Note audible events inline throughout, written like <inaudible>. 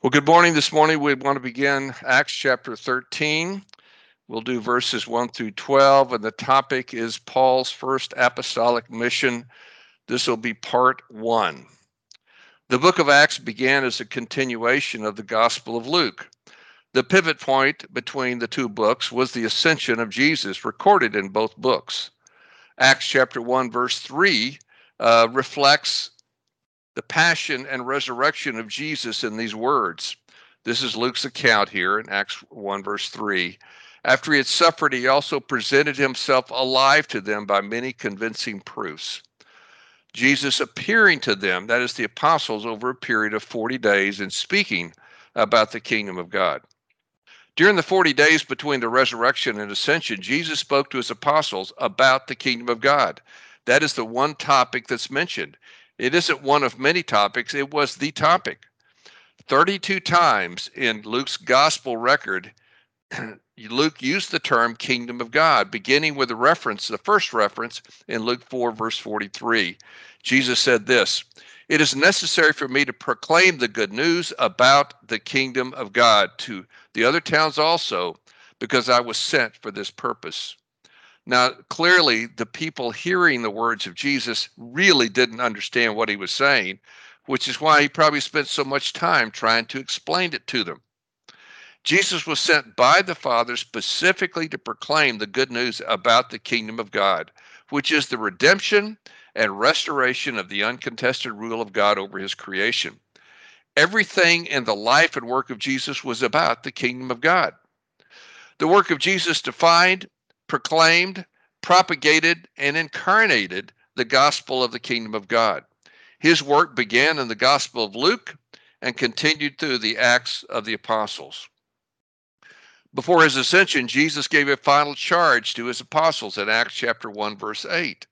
Well, good morning. This morning we want to begin Acts chapter 13. We'll do verses 1 through 12, and the topic is Paul's first apostolic mission. This will be part one. The book of Acts began as a continuation of the Gospel of Luke. The pivot point between the two books was the ascension of Jesus, recorded in both books. Acts chapter 1, verse 3 uh, reflects the passion and resurrection of Jesus in these words. This is Luke's account here in Acts 1, verse 3. After he had suffered, he also presented himself alive to them by many convincing proofs. Jesus appearing to them, that is the apostles, over a period of 40 days and speaking about the kingdom of God. During the 40 days between the resurrection and ascension, Jesus spoke to his apostles about the kingdom of God. That is the one topic that's mentioned. It isn't one of many topics, it was the topic. 32 times in Luke's gospel record, <clears throat> Luke used the term kingdom of God, beginning with a reference, the first reference in Luke 4, verse 43. Jesus said this It is necessary for me to proclaim the good news about the kingdom of God to the other towns also, because I was sent for this purpose. Now, clearly, the people hearing the words of Jesus really didn't understand what he was saying, which is why he probably spent so much time trying to explain it to them. Jesus was sent by the Father specifically to proclaim the good news about the kingdom of God, which is the redemption and restoration of the uncontested rule of God over his creation. Everything in the life and work of Jesus was about the kingdom of God. The work of Jesus defined proclaimed, propagated, and incarnated the gospel of the kingdom of God. His work began in the Gospel of Luke and continued through the Acts of the Apostles. Before his ascension, Jesus gave a final charge to his apostles in Acts chapter 1 verse 8.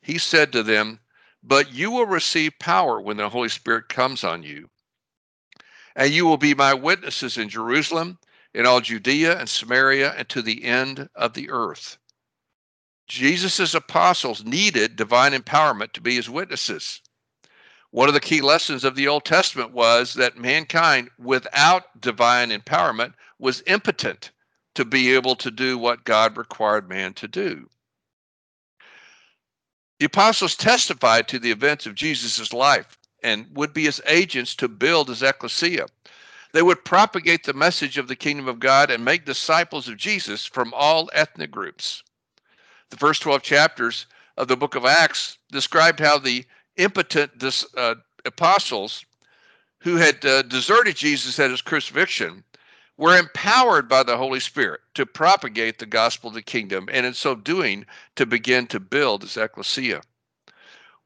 He said to them, "But you will receive power when the Holy Spirit comes on you, and you will be my witnesses in Jerusalem in all Judea and Samaria and to the end of the earth. Jesus' apostles needed divine empowerment to be his witnesses. One of the key lessons of the Old Testament was that mankind, without divine empowerment, was impotent to be able to do what God required man to do. The apostles testified to the events of Jesus' life and would be his agents to build his ecclesia. They would propagate the message of the kingdom of God and make disciples of Jesus from all ethnic groups. The first 12 chapters of the book of Acts described how the impotent dis, uh, apostles who had uh, deserted Jesus at his crucifixion were empowered by the Holy Spirit to propagate the gospel of the kingdom, and in so doing, to begin to build his ecclesia.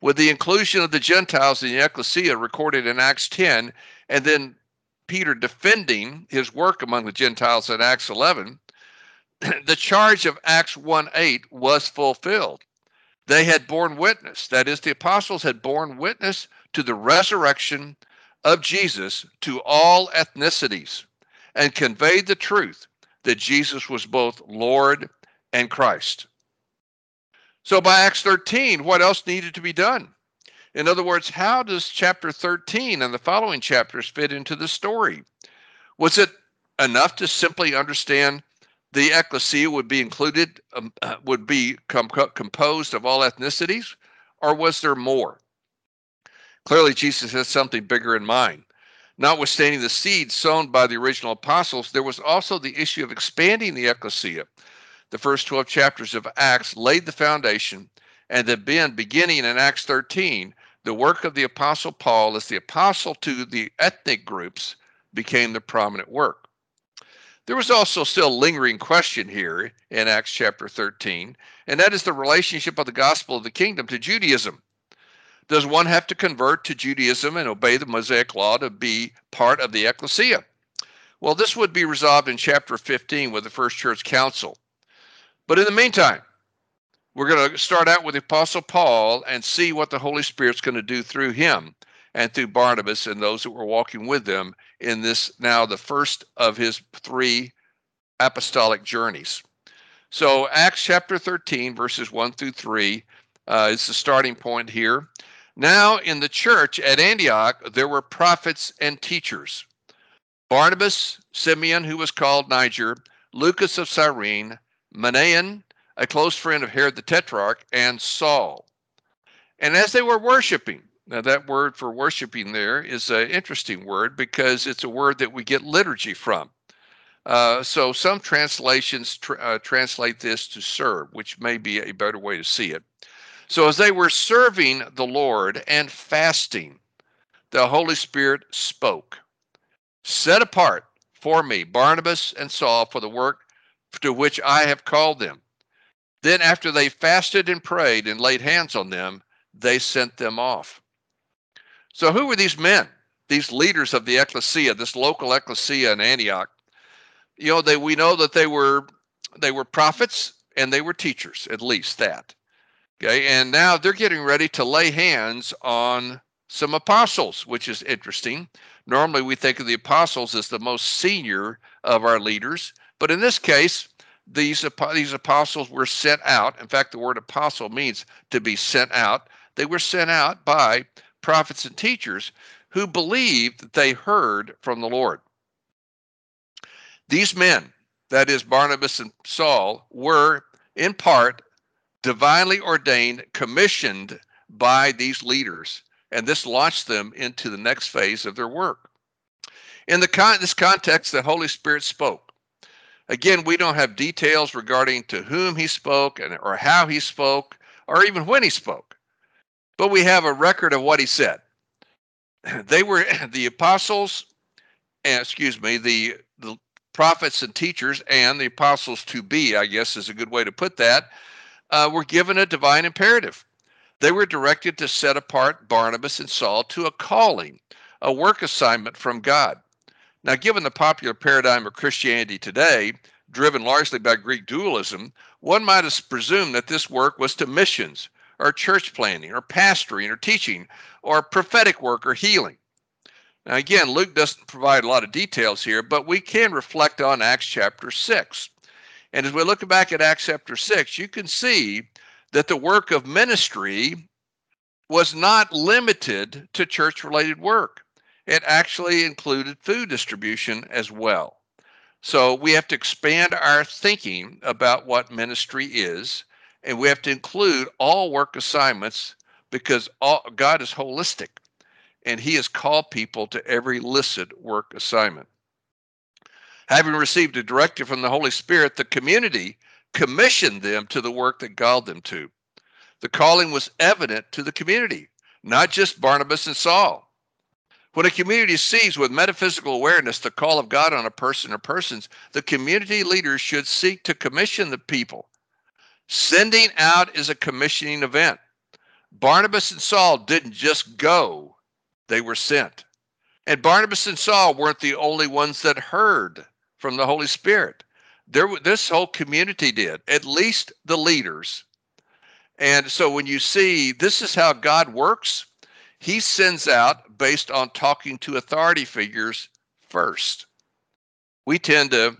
With the inclusion of the Gentiles in the ecclesia recorded in Acts 10, and then Peter defending his work among the Gentiles in Acts 11, <clears throat> the charge of Acts 1 8 was fulfilled. They had borne witness, that is, the apostles had borne witness to the resurrection of Jesus to all ethnicities and conveyed the truth that Jesus was both Lord and Christ. So by Acts 13, what else needed to be done? In other words, how does chapter 13 and the following chapters fit into the story? Was it enough to simply understand the ecclesia would be included, um, uh, would be com- composed of all ethnicities, or was there more? Clearly, Jesus had something bigger in mind. Notwithstanding the seed sown by the original apostles, there was also the issue of expanding the ecclesia. The first 12 chapters of Acts laid the foundation, and then beginning in Acts 13, the work of the Apostle Paul as the apostle to the ethnic groups became the prominent work. There was also still a lingering question here in Acts chapter 13, and that is the relationship of the gospel of the kingdom to Judaism. Does one have to convert to Judaism and obey the Mosaic law to be part of the ecclesia? Well, this would be resolved in chapter 15 with the First Church Council. But in the meantime, we're going to start out with the Apostle Paul and see what the Holy Spirit's going to do through him and through Barnabas and those that were walking with them in this now the first of his three apostolic journeys. So, Acts chapter 13, verses 1 through 3 uh, is the starting point here. Now, in the church at Antioch, there were prophets and teachers. Barnabas, Simeon, who was called Niger, Lucius of Cyrene, Manaen, a close friend of Herod the Tetrarch, and Saul. And as they were worshiping, now that word for worshiping there is an interesting word because it's a word that we get liturgy from. Uh, so some translations tr- uh, translate this to serve, which may be a better way to see it. So as they were serving the Lord and fasting, the Holy Spirit spoke. Set apart for me Barnabas and Saul for the work to which I have called them. Then, after they fasted and prayed and laid hands on them, they sent them off. So, who were these men, these leaders of the ecclesia, this local ecclesia in Antioch? You know, they we know that they were they were prophets and they were teachers, at least that. Okay, and now they're getting ready to lay hands on some apostles, which is interesting. Normally, we think of the apostles as the most senior of our leaders, but in this case, these these apostles were sent out. In fact, the word apostle means to be sent out. They were sent out by prophets and teachers who believed that they heard from the Lord. These men, that is Barnabas and Saul, were in part divinely ordained, commissioned by these leaders, and this launched them into the next phase of their work. In the con- this context, the Holy Spirit spoke. Again, we don't have details regarding to whom he spoke and or how he spoke or even when he spoke. But we have a record of what he said. <clears throat> They were <clears throat> the apostles, excuse me, the the prophets and teachers and the apostles to be, I guess is a good way to put that, uh, were given a divine imperative. They were directed to set apart Barnabas and Saul to a calling, a work assignment from God. Now, given the popular paradigm of Christianity today, driven largely by Greek dualism, one might have presumed that this work was to missions, or church planning, or pastoring, or teaching, or prophetic work, or healing. Now, again, Luke doesn't provide a lot of details here, but we can reflect on Acts chapter 6. And as we look back at Acts chapter 6, you can see that the work of ministry was not limited to church related work it actually included food distribution as well. So we have to expand our thinking about what ministry is, and we have to include all work assignments because all, God is holistic and He has called people to every listed work assignment. Having received a directive from the Holy Spirit, the community commissioned them to the work that called them to. The calling was evident to the community, not just Barnabas and Saul. When a community sees with metaphysical awareness the call of God on a person or persons, the community leaders should seek to commission the people. Sending out is a commissioning event. Barnabas and Saul didn't just go, they were sent. And Barnabas and Saul weren't the only ones that heard from the Holy Spirit. There, this whole community did, at least the leaders. And so when you see this is how God works, he sends out based on talking to authority figures first. We tend to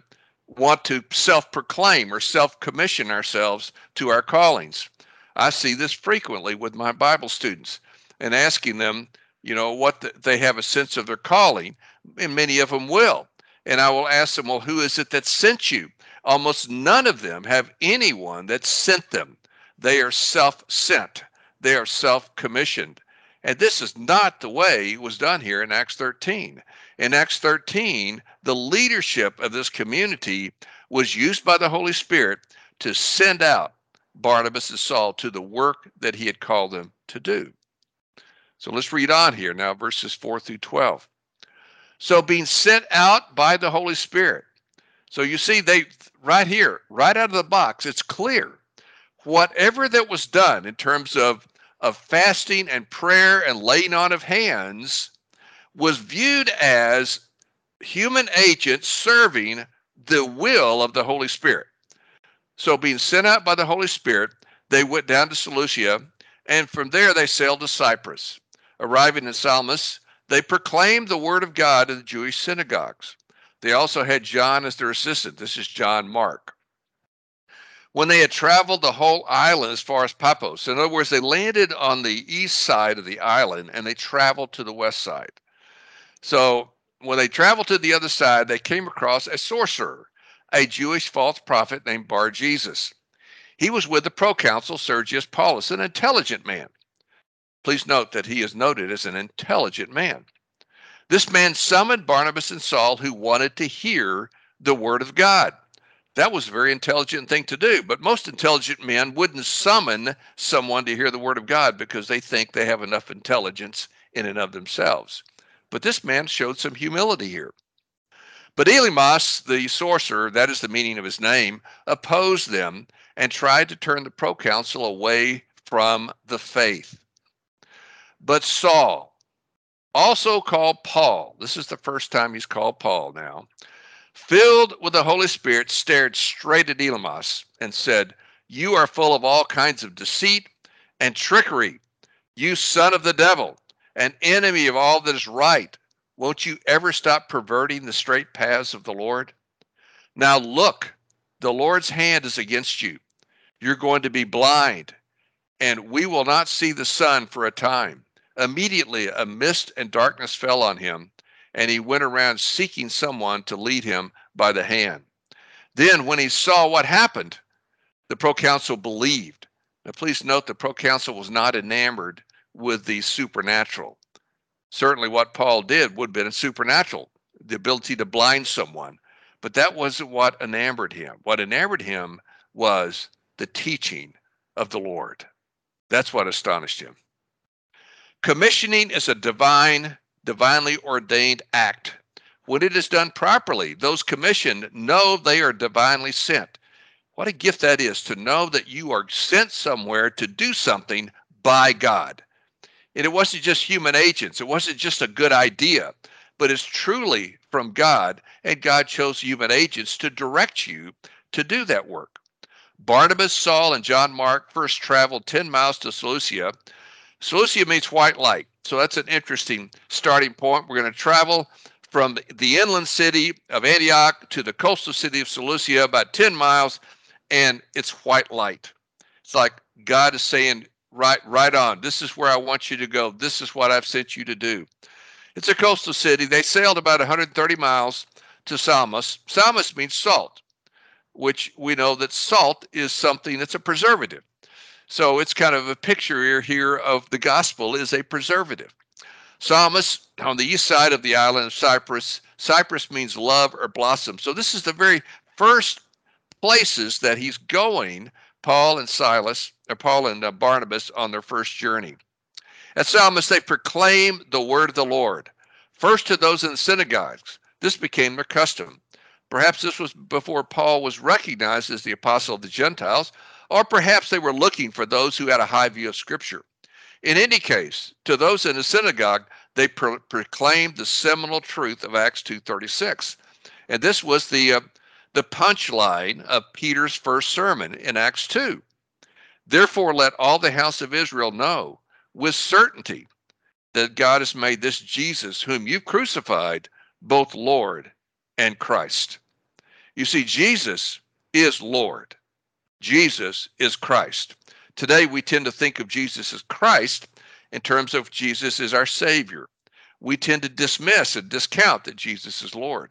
want to self proclaim or self commission ourselves to our callings. I see this frequently with my Bible students and asking them, you know, what the, they have a sense of their calling, and many of them will. And I will ask them, well, who is it that sent you? Almost none of them have anyone that sent them. They are self sent, they are self commissioned. And this is not the way it was done here in Acts 13. In Acts 13, the leadership of this community was used by the Holy Spirit to send out Barnabas and Saul to the work that he had called them to do. So let's read on here now, verses 4 through 12. So being sent out by the Holy Spirit. So you see, they right here, right out of the box, it's clear. Whatever that was done in terms of of fasting and prayer and laying on of hands was viewed as human agents serving the will of the Holy Spirit. So, being sent out by the Holy Spirit, they went down to Seleucia, and from there they sailed to Cyprus. Arriving in Salamis, they proclaimed the word of God in the Jewish synagogues. They also had John as their assistant. This is John Mark when they had traveled the whole island as far as Paphos. In other words, they landed on the east side of the island and they traveled to the west side. So when they traveled to the other side, they came across a sorcerer, a Jewish false prophet named Bar Jesus. He was with the proconsul Sergius Paulus, an intelligent man. Please note that he is noted as an intelligent man. This man summoned Barnabas and Saul, who wanted to hear the word of God. That was a very intelligent thing to do, but most intelligent men wouldn't summon someone to hear the word of God because they think they have enough intelligence in and of themselves. But this man showed some humility here. But Elymas, the sorcerer, that is the meaning of his name, opposed them and tried to turn the proconsul away from the faith. But Saul, also called Paul, this is the first time he's called Paul now, filled with the Holy Spirit, stared straight at Elymas and said, You are full of all kinds of deceit and trickery, you son of the devil, an enemy of all that is right. Won't you ever stop perverting the straight paths of the Lord? Now look, the Lord's hand is against you. You're going to be blind, and we will not see the sun for a time. Immediately, a mist and darkness fell on him, and he went around seeking someone to lead him by the hand. Then, when he saw what happened, the proconsul believed. Now, please note the proconsul was not enamored with the supernatural. Certainly, what Paul did would have been a supernatural, the ability to blind someone. But that wasn't what enamored him. What enamored him was the teaching of the Lord. That's what astonished him. Commissioning is a divine divinely ordained act. When it is done properly, those commissioned know they are divinely sent. What a gift that is to know that you are sent somewhere to do something by God. And it wasn't just human agents, it wasn't just a good idea, but it's truly from God, and God chose human agents to direct you to do that work. Barnabas, Saul, and John Mark first traveled 10 miles to Seleucia. Seleucia means white light. So that's an interesting starting point. We're going to travel from the inland city of Antioch to the coastal city of Seleucia, about 10 miles, and it's white light. It's like God is saying, right, right on. This is where I want you to go. This is what I've sent you to do. It's a coastal city. They sailed about 130 miles to Samos. Samos means salt, which we know that salt is something that's a preservative. So it's kind of a picture here of the gospel is a preservative. Samos on the east side of the island of Cyprus. Cyprus means love or blossom. So this is the very first places that he's going, Paul and Silas, or Paul and uh, Barnabas on their first journey. At Samos, they proclaim the word of the Lord. First to those in the synagogues. This became their custom. Perhaps this was before Paul was recognized as the apostle of the Gentiles, or perhaps they were looking for those who had a high view of Scripture. In any case, to those in the synagogue, they pro- proclaimed the seminal truth of Acts 2:36, and this was the uh, the punchline of Peter's first sermon in Acts 2. Therefore, let all the house of Israel know with certainty that God has made this Jesus, whom you crucified, both Lord and Christ. You see, Jesus is Lord. Jesus is Christ. Today, we tend to think of Jesus as Christ in terms of Jesus is our Savior. We tend to dismiss and discount that Jesus is Lord.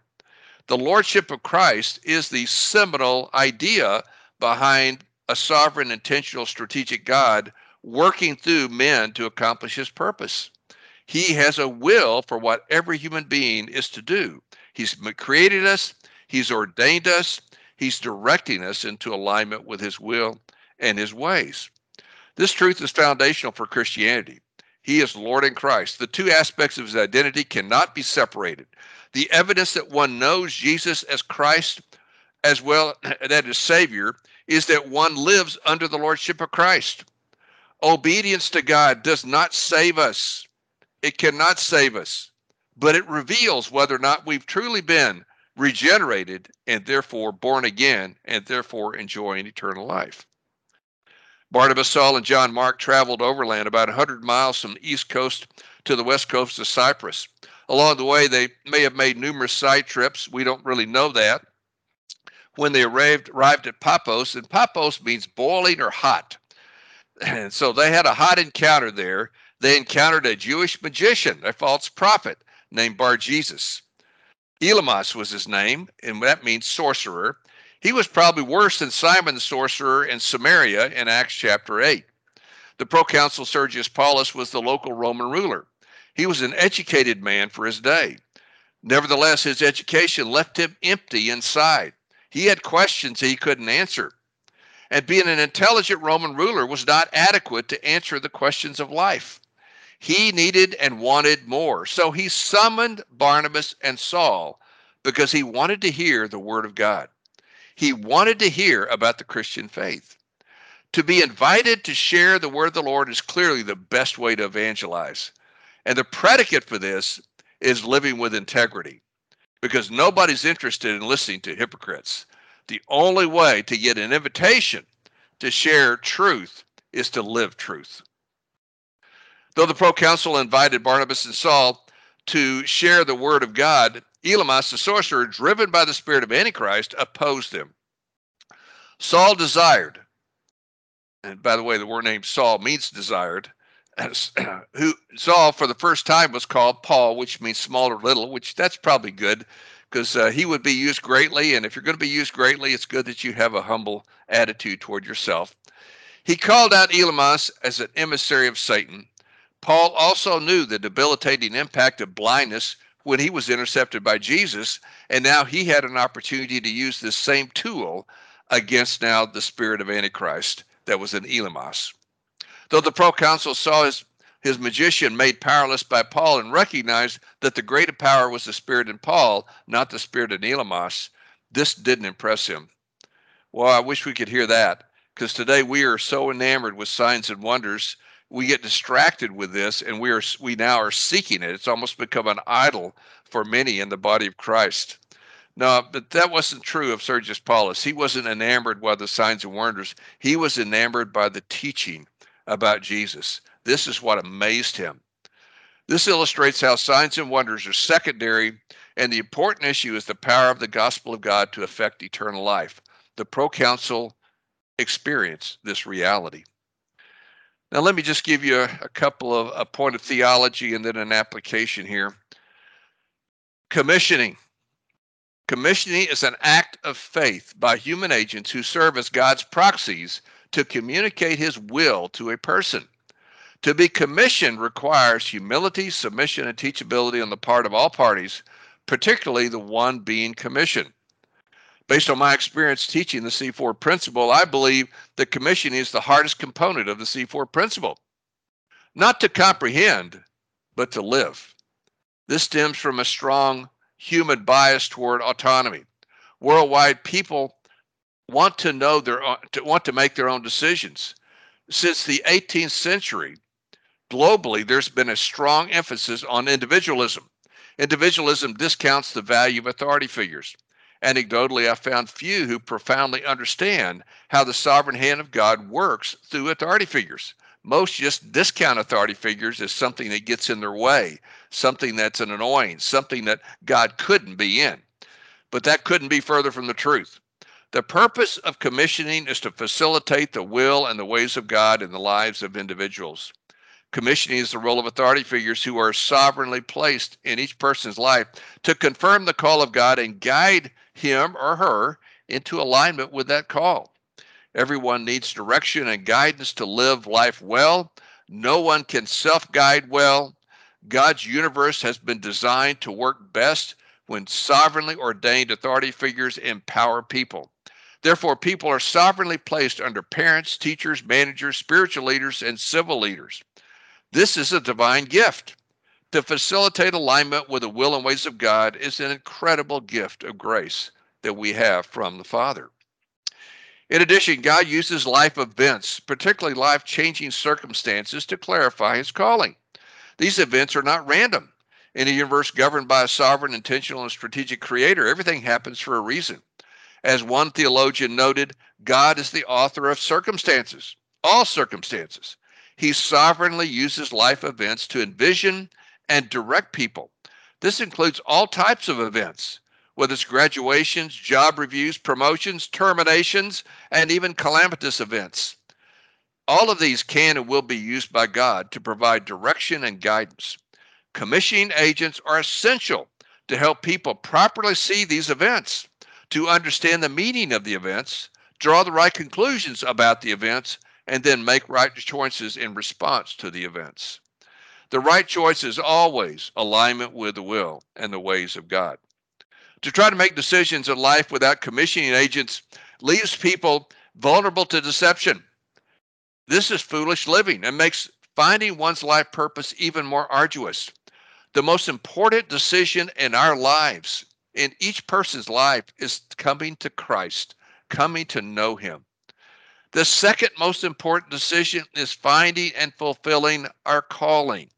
The Lordship of Christ is the seminal idea behind a sovereign, intentional, strategic God working through men to accomplish his purpose. He has a will for what every human being is to do. He's created us, He's ordained us, He's directing us into alignment with His will and His ways. This truth is foundational for Christianity. He is Lord in Christ. The two aspects of his identity cannot be separated. The evidence that one knows Jesus as Christ as well <clears throat> that is Savior is that one lives under the Lordship of Christ. Obedience to God does not save us, it cannot save us, but it reveals whether or not we've truly been regenerated and therefore born again and therefore enjoying eternal life. Barnabas, Saul, and John Mark traveled overland about 100 miles from the east coast to the west coast of Cyprus. Along the way, they may have made numerous side trips. We don't really know that. When they arrived, arrived at Paphos, and Paphos means boiling or hot. And so they had a hot encounter there. They encountered a Jewish magician, a false prophet named Bar Jesus. Elymas was his name, and that means sorcerer. He was probably worse than Simon the sorcerer in Samaria in Acts chapter 8. The proconsul Sergius Paulus was the local Roman ruler. He was an educated man for his day. Nevertheless, his education left him empty inside. He had questions he couldn't answer. And being an intelligent Roman ruler was not adequate to answer the questions of life. He needed and wanted more. So he summoned Barnabas and Saul because he wanted to hear the word of God. He wanted to hear about the Christian faith. To be invited to share the word of the Lord is clearly the best way to evangelize. And the predicate for this is living with integrity because nobody's interested in listening to hypocrites. The only way to get an invitation to share truth is to live truth. Though the proconsul invited Barnabas and Saul to share the word of God, Elymas, the sorcerer, driven by the spirit of Antichrist, opposed them. Saul desired, and by the way, the word name Saul means desired, <clears throat> who Saul for the first time was called Paul, which means small or little, which that's probably good because uh, he would be used greatly. And if you're going to be used greatly, it's good that you have a humble attitude toward yourself. He called out Elymas as an emissary of Satan Paul also knew the debilitating impact of blindness when he was intercepted by Jesus, and now he had an opportunity to use this same tool against now the spirit of Antichrist that was in Elymas. Though the proconsul saw his, his magician made powerless by Paul and recognized that the greater power was the spirit in Paul, not the spirit in Elymas, this didn't impress him. Well, I wish we could hear that because today we are so enamored with signs and wonders we get distracted with this and we are we now are seeking it. It's almost become an idol for many in the body of christ. No but that wasn't true of sergius paulus. He wasn't enamored by the signs and wonders. He was enamored by the teaching about jesus. This is what amazed him. This illustrates how signs and wonders are secondary and the important issue is the power of the gospel of god to affect eternal life. The proconsul experienced this reality now, let me just give you a, a couple of a point of theology and then an application here. Commissioning. Commissioning is an act of faith by human agents who serve as God's proxies to communicate his will to a person. To be commissioned requires humility, submission, and teachability on the part of all parties, particularly the one being commissioned based on my experience teaching the C4 principle, I believe that commissioning is the hardest component of the C4 principle. Not to comprehend, but to live. This stems from a strong human bias toward autonomy. Worldwide, people want to know their to want to make their own decisions. Since the 18th century, globally, there's been a strong emphasis on individualism. Individualism discounts the value of authority figures. Anecdotally, I found few who profoundly understand how the sovereign hand of God works through authority figures. Most just discount authority figures as something that gets in their way, something that's an annoyance, something that God couldn't be in. But that couldn't be further from the truth. The purpose of commissioning is to facilitate the will and the ways of God in the lives of individuals. Commissioning is the role of authority figures who are sovereignly placed in each person's life to confirm the call of God and guide him or her into alignment with that call. Everyone needs direction and guidance to live life well. No one can self guide well. God's universe has been designed to work best when sovereignly ordained authority figures empower people. Therefore, people are sovereignly placed under parents, teachers, managers, spiritual leaders, and civil leaders. This is a divine gift. To facilitate alignment with the will and ways of God is an incredible gift of grace that we have from the Father. In addition, God uses life events, particularly life changing circumstances, to clarify his calling. These events are not random. In a universe governed by a sovereign, intentional, and strategic creator, everything happens for a reason. As one theologian noted, God is the author of circumstances, all circumstances. He sovereignly uses life events to envision and direct people. This includes all types of events, whether it's graduations, job reviews, promotions, terminations, and even calamitous events. All of these can and will be used by God to provide direction and guidance. Commissioning agents are essential to help people properly see these events, to understand the meaning of the events, draw the right conclusions about the events, and then make right choices in response to the events. The right choice is always alignment with the will and the ways of God. To try to make decisions in life without commissioning agents leaves people vulnerable to deception. This is foolish living and makes finding one's life purpose even more arduous. The most important decision in our lives, in each person's life, is coming to Christ, coming to know Him. The second most important decision is finding and fulfilling our calling.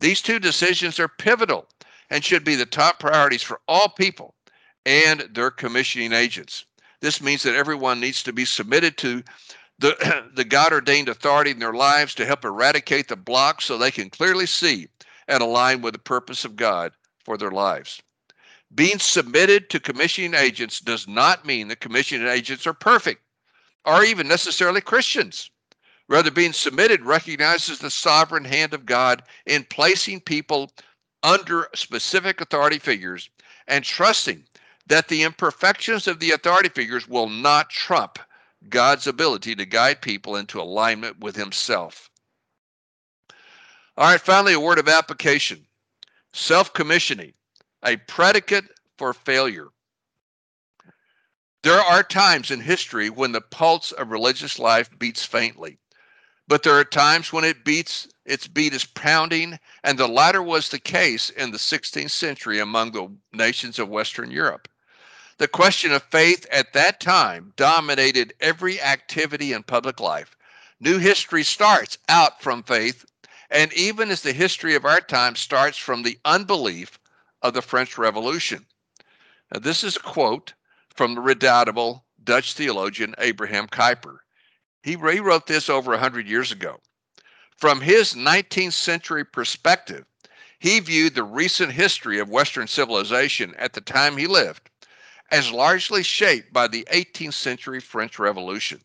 These two decisions are pivotal and should be the top priorities for all people and their commissioning agents. This means that everyone needs to be submitted to the, <clears throat> the God ordained authority in their lives to help eradicate the blocks so they can clearly see and align with the purpose of God for their lives. Being submitted to commissioning agents does not mean that commissioning agents are perfect or even necessarily Christians. Rather, being submitted recognizes the sovereign hand of God in placing people under specific authority figures and trusting that the imperfections of the authority figures will not trump God's ability to guide people into alignment with Himself. All right, finally, a word of application self commissioning, a predicate for failure. There are times in history when the pulse of religious life beats faintly, but there are times when it beats, its beat is pounding, and the latter was the case in the 16th century among the nations of Western Europe. The question of faith at that time dominated every activity in public life. New history starts out from faith and even as the history of our time starts from the unbelief of the French Revolution. Now, this is a quote from the redoubtable Dutch theologian Abraham Kuyper. He rewrote this over 100 years ago. From his 19th century perspective, he viewed the recent history of Western civilization at the time he lived as largely shaped by the 18th century French Revolution.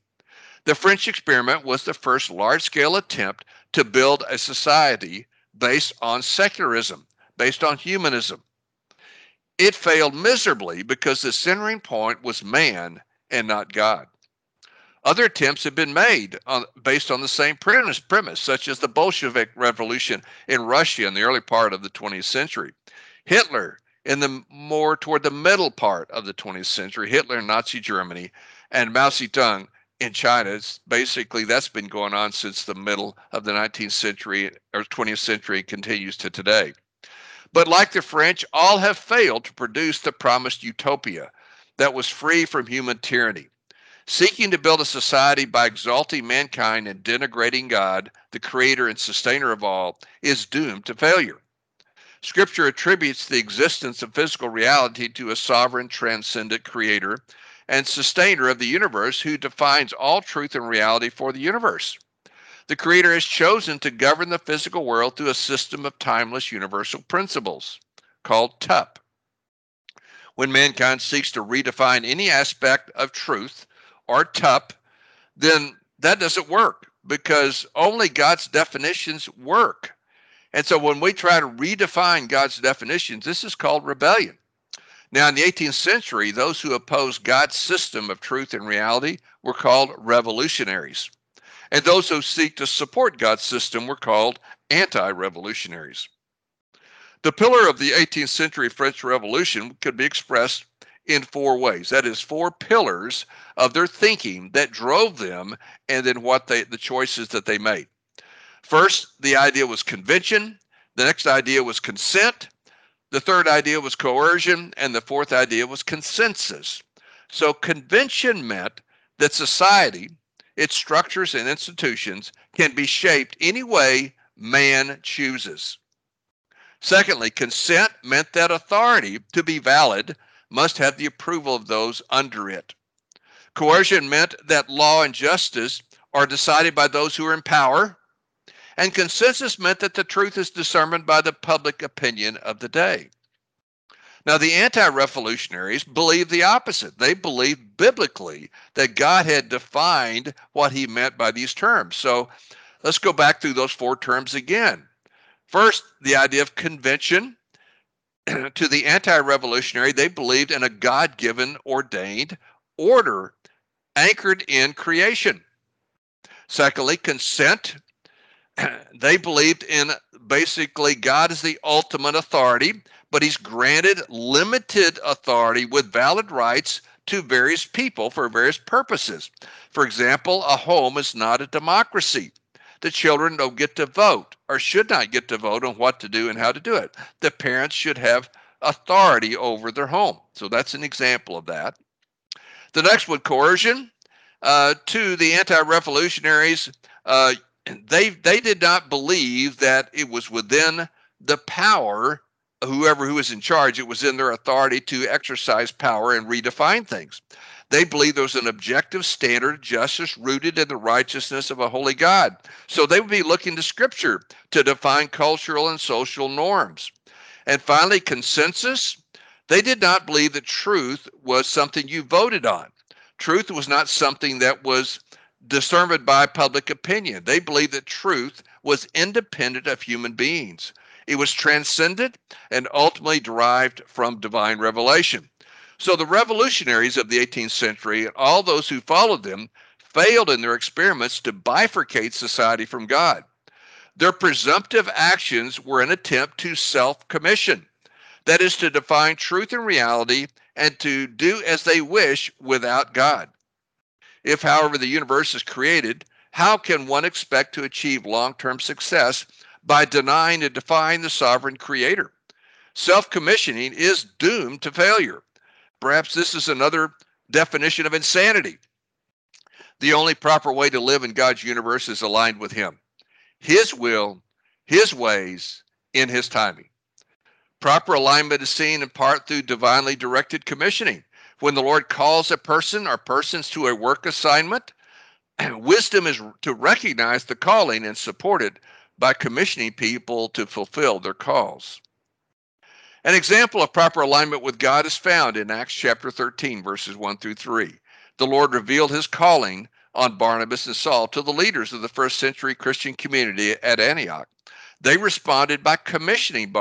The French experiment was the first large scale attempt to build a society based on secularism, based on humanism. It failed miserably because the centering point was man and not God. Other attempts have been made on, based on the same premise, premise, such as the Bolshevik Revolution in Russia in the early part of the 20th century. Hitler in the more toward the middle part of the 20th century, Hitler in Nazi Germany, and Mao Zedong in China. It's basically that's been going on since the middle of the 19th century or 20th century and continues to today. But like the French, all have failed to produce the promised utopia that was free from human tyranny. Seeking to build a society by exalting mankind and denigrating God, the creator and sustainer of all, is doomed to failure. Scripture attributes the existence of physical reality to a sovereign, transcendent creator and sustainer of the universe who defines all truth and reality for the universe. The Creator has chosen to govern the physical world through a system of timeless universal principles called TUP. When mankind seeks to redefine any aspect of truth or TUP, then that doesn't work because only God's definitions work. And so when we try to redefine God's definitions, this is called rebellion. Now, in the 18th century, those who opposed God's system of truth and reality were called revolutionaries. And those who seek to support God's system were called anti revolutionaries. The pillar of the 18th century French Revolution could be expressed in four ways. That is, four pillars of their thinking that drove them and then what they the choices that they made. First, the idea was convention. The next idea was consent. The third idea was coercion, and the fourth idea was consensus. So, convention meant that society, its structures and institutions, can be shaped any way man chooses. Secondly, consent meant that authority, to be valid, must have the approval of those under it. Coercion meant that law and justice are decided by those who are in power and consensus meant that the truth is determined by the public opinion of the day. Now, the anti revolutionaries believed the opposite. They believed biblically that God had defined what he meant by these terms. So let's go back through those four terms again. First, the idea of convention. <clears throat> to the anti revolutionary, they believed in a God given, ordained order anchored in creation. Secondly, consent. <clears throat> They believed in basically God is the ultimate authority, but he's granted limited authority with valid rights to various people for various purposes. For example, a home is not a democracy. The children don't get to vote or should not get to vote on what to do and how to do it. The parents should have authority over their home. So that's an example of that. The next one, coercion. Uh, to the anti-revolutionaries, uh, they they did not believe that it was within the power whoever who was in charge it was in their authority to exercise power and redefine things they believed there was an objective standard of justice rooted in the righteousness of a holy god so they would be looking to scripture to define cultural and social norms and finally consensus they did not believe that truth was something you voted on truth was not something that was discerned by public opinion. They believed that truth was independent of human beings. It was transcendent and ultimately derived from divine revelation. So the revolutionaries of the 18th century and all those who followed them failed in their experiments to bifurcate society from God. Their presumptive actions were an attempt to self commission, that is, to define truth and reality and to do as they wish without God. If, however, the universe is created, how can one expect to achieve long term success by denying and defying the sovereign creator? Self commissioning is doomed to failure. Perhaps this is another definition of insanity. The only proper way to live in God's universe is aligned with Him, His will, His ways, in His timing. Proper alignment is seen in part through divinely directed commissioning. When the Lord calls a person or persons to a work assignment, <clears throat> wisdom is to recognize the calling and support it by commissioning people to fulfill their calls. An example of proper alignment with God is found in Acts chapter 13, verses 1 through 3. The Lord revealed his calling on Barnabas and Saul to the leaders of the first century Christian community at Antioch. They responded by commissioning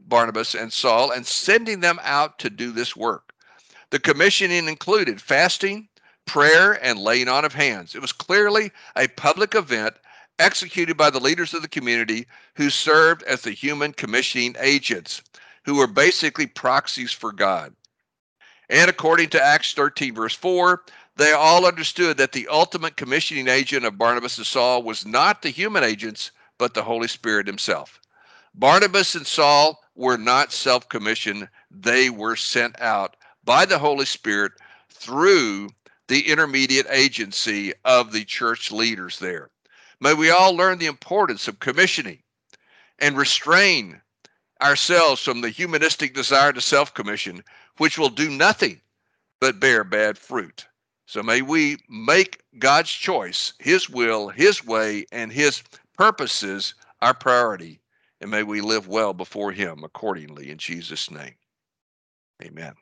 Barnabas and Saul and sending them out to do this work. The commissioning included fasting, prayer, and laying on of hands. It was clearly a public event executed by the leaders of the community who served as the human commissioning agents, who were basically proxies for God. And according to Acts 13, verse 4, they all understood that the ultimate commissioning agent of Barnabas and Saul was not the human agents, but the Holy Spirit himself. Barnabas and Saul were not self commissioned, they were sent out by the Holy Spirit through the intermediate agency of the church leaders there. May we all learn the importance of commissioning and restrain ourselves from the humanistic desire to self commission, which will do nothing but bear bad fruit. So may we make God's choice, His will, His way, and His purposes our priority. And may we live well before Him accordingly in Jesus' name. Amen.